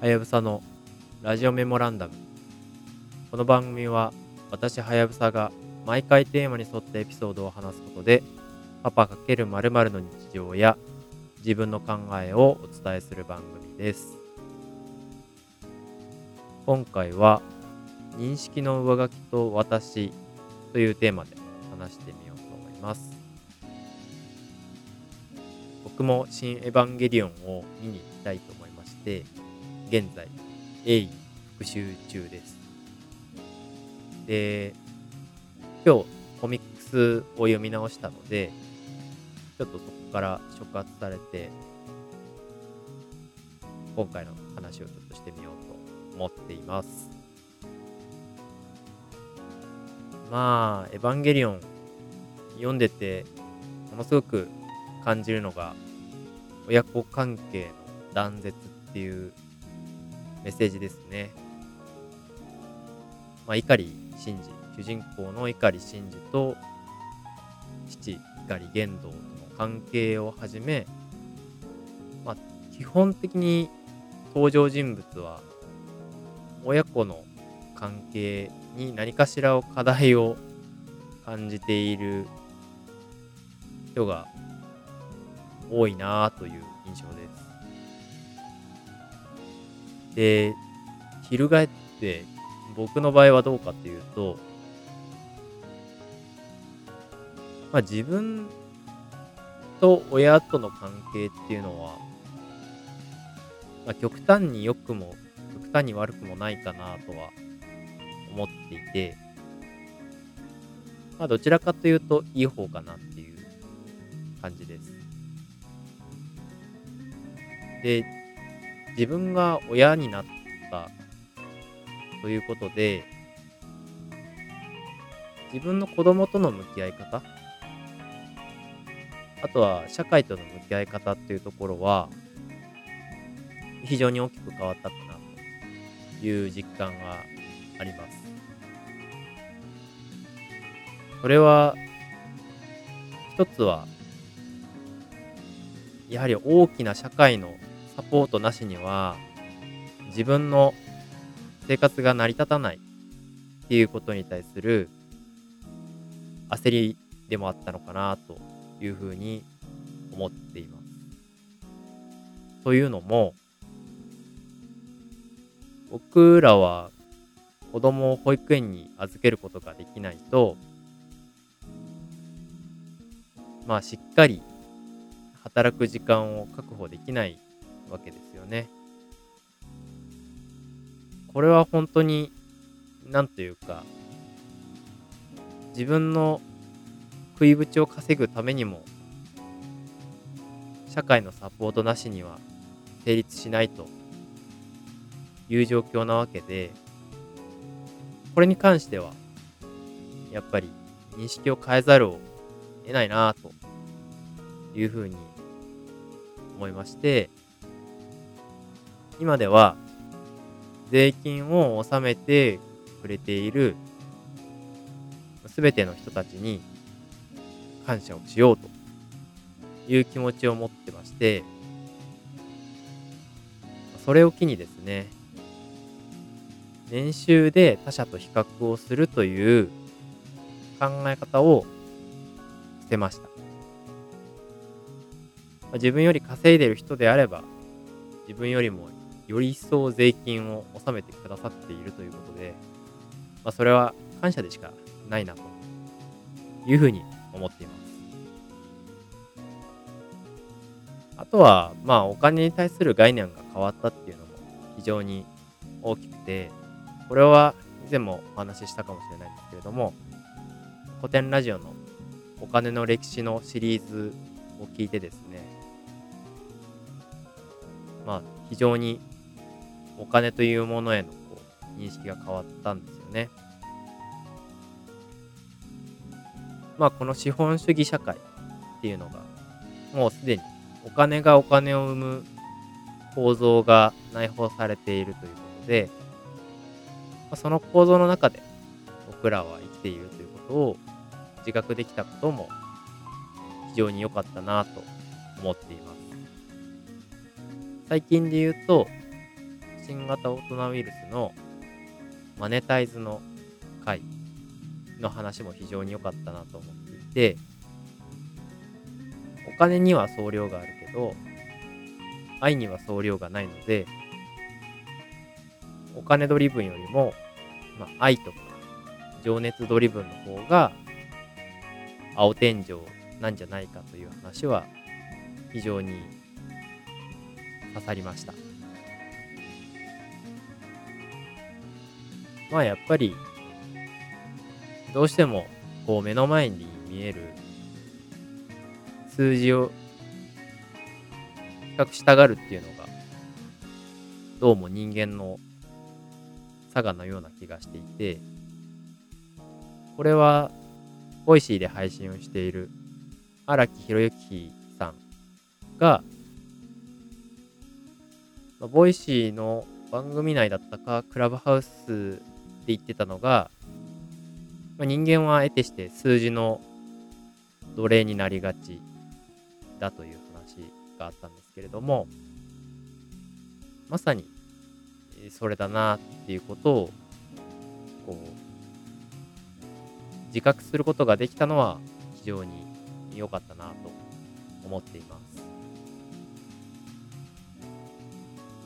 はやぶさのラジオメモランダム。この番組は私はやぶさが毎回テーマに沿ったエピソードを話すことでパパ×〇〇の日常や自分の考えをお伝えする番組です。今回は認識の上書きと私というテーマで話してみようと思います。僕も新エヴァンゲリオンを見に行きたいと思いまして現在鋭意復習中です。で今日コミックスを読み直したのでちょっとそこから触発されて今回の話をちょっとしてみようと思っています。まあエヴァンゲリオン読んでてものすごく感じるのが親子関係の断絶っていうメッセージですね。まあ、碇シンジ、主人公の碇シンジと父碇玄道との関係をはじめ、まあ、基本的に登場人物は親子の関係に何かしらを課題を感じている人が多いなという印象です。で、翻って僕の場合はどうかっていうと、まあ自分と親との関係っていうのは、まあ、極端に良くも極端に悪くもないかなとは思っていて、まあどちらかというといい方かなっていう感じです。で、自分が親になったということで、自分の子供との向き合い方、あとは社会との向き合い方っていうところは、非常に大きく変わったかなという実感があります。それは、一つは、やはり大きな社会のサポートなしには自分の生活が成り立たないっていうことに対する焦りでもあったのかなというふうに思っています。というのも僕らは子供を保育園に預けることができないとまあしっかり働く時間を確保できないわけですよね。これは本当に、なんというか、自分の食いぶちを稼ぐためにも、社会のサポートなしには成立しないという状況なわけで、これに関しては、やっぱり認識を変えざるを得ないなというふうに思いまして、今では税金を納めてくれている全ての人たちに感謝をしようという気持ちを持ってまして、それを機にですね、年収で他者と比較をするという考え方を捨てました。自分より稼いでる人であれば、自分よりもより一層税金を納めてくださっているということで、まあ、それは感謝でしかないなというふうに思っています。あとは、まあ、お金に対する概念が変わったっていうのも非常に大きくて、これは以前もお話ししたかもしれないんですけれども、古典ラジオのお金の歴史のシリーズを聞いてですね、まあ、非常にお金というものへのこう認識が変わったんですよね。まあこの資本主義社会っていうのがもうすでにお金がお金を生む構造が内包されているということで、ま、その構造の中で僕らは生きているということを自覚できたことも非常に良かったなと思っています。最近で言うと新型オトナウイルスのマネタイズの回の話も非常に良かったなと思っていて、お金には総量があるけど、愛には総量がないので、お金ドリブンよりも、まあ、愛とか情熱ドリブンの方が青天井なんじゃないかという話は非常に刺さりました。まあやっぱりどうしてもこう目の前に見える数字を比較したがるっていうのがどうも人間の性のような気がしていてこれは Voicyで配信をしている荒木宏之さんが Voicyの番組内だったかクラブハウス言ってたのが、まあ、人間は得てして数字の奴隷になりがちだという話があったんですけれども、まさにそれだなっていうことを、こう、自覚することができたのは非常に良かったなと思っています。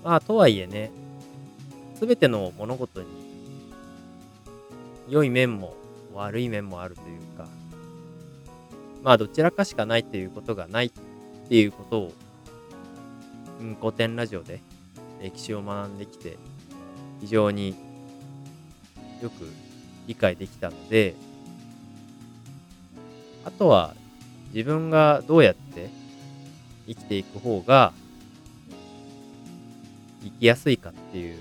まあ、とはいえね、すべての物事に良い面も悪い面もあるというか、まあどちらかしかないということがないっていうことを、うん、古典ラジオで歴史を学んできて、非常によく理解できたので、あとは自分がどうやって生きていく方が生きやすいかっていう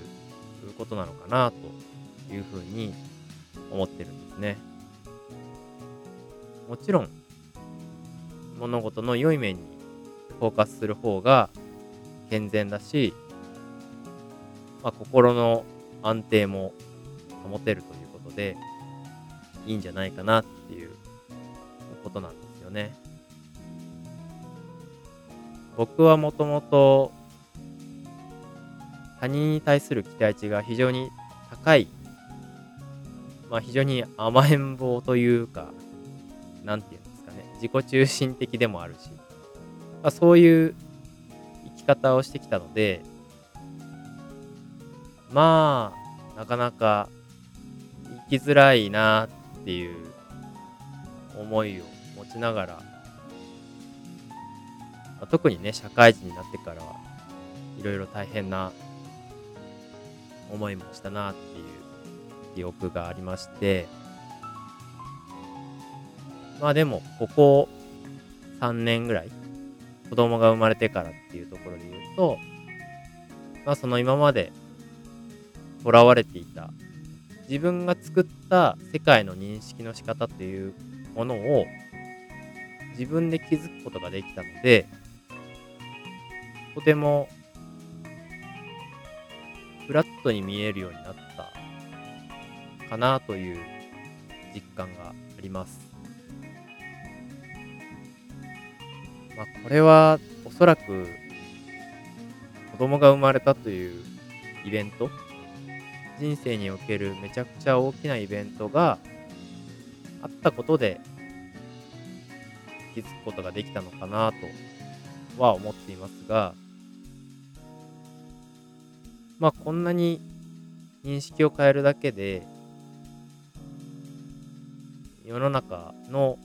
ことなのかなというふうに思ってるんですね。もちろん、物事の良い面にフォーカスする方が健全だし、まあ、心の安定も保てるということで、いいんじゃないかなっていうことなんですよね。僕はもともと他人に対する期待値が非常に高いまあ、非常に甘えん坊というか、なんていうんですかね、自己中心的でもあるし、まあ、そういう生き方をしてきたので、まあ、なかなか生きづらいなっていう思いを持ちながら、まあ、特にね、社会人になってからは、いろいろ大変な思いもしたなっていう記憶がありまして、まあでも、ここ3年ぐらい、子供が生まれてからっていうところで言うと、まあその今まで囚われていた自分が作った世界の認識の仕方っていうものを自分で気づくことができたので、とてもフラットに見えるようになったかなという実感があります。まあ、これはおそらく子供が生まれたというイベント人生におけるめちゃくちゃ大きなイベントがあったことで気づくことができたのかなとは思っていますがまあこんなに認識を変えるだけで世の中の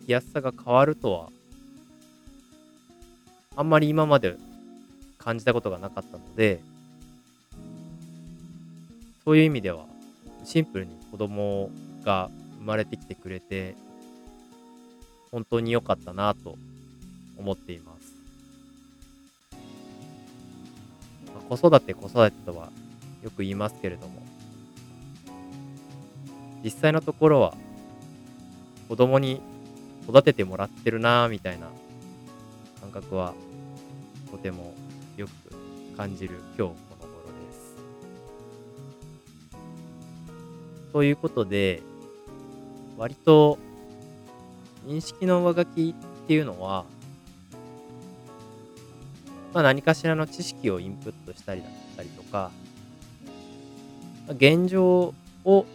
生きやすさが変わるとは、あんまり今まで感じたことがなかったので、そういう意味では、シンプルに子供が生まれてきてくれて、本当に良かったなと思っています。まあ子育て子育てとはよく言いますけれども、実際のところは子供に育ててもらってるなぁみたいな感覚はとてもよく感じる今日この頃です。ということで割と認識の上書きっていうのはまあ、何かしらの知識をインプットしたりだったりとか、現状を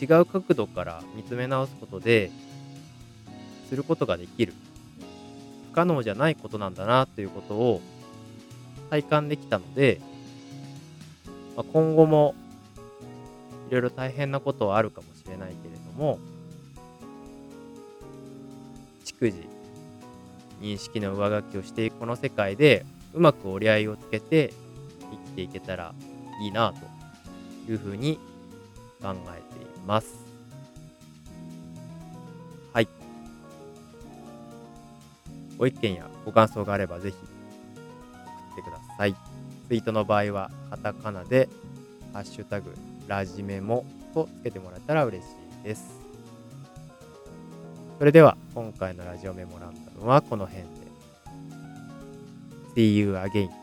違う角度から見つめ直すことですることができる。不可能じゃないことなんだなということを体感できたので、まあ、今後もいろいろ大変なことはあるかもしれないけれども逐次認識の上書きをしていくこの世界でうまく折り合いをつけて生きていけたらいいなというふうに考えています。はい。ご意見やご感想があればぜひ送ってください。ツイートの場合はカタカナでハッシュタグラジメモとつけてもらえたら嬉しいです。それでは今回のラジオメモランダムはこの辺で。See you again.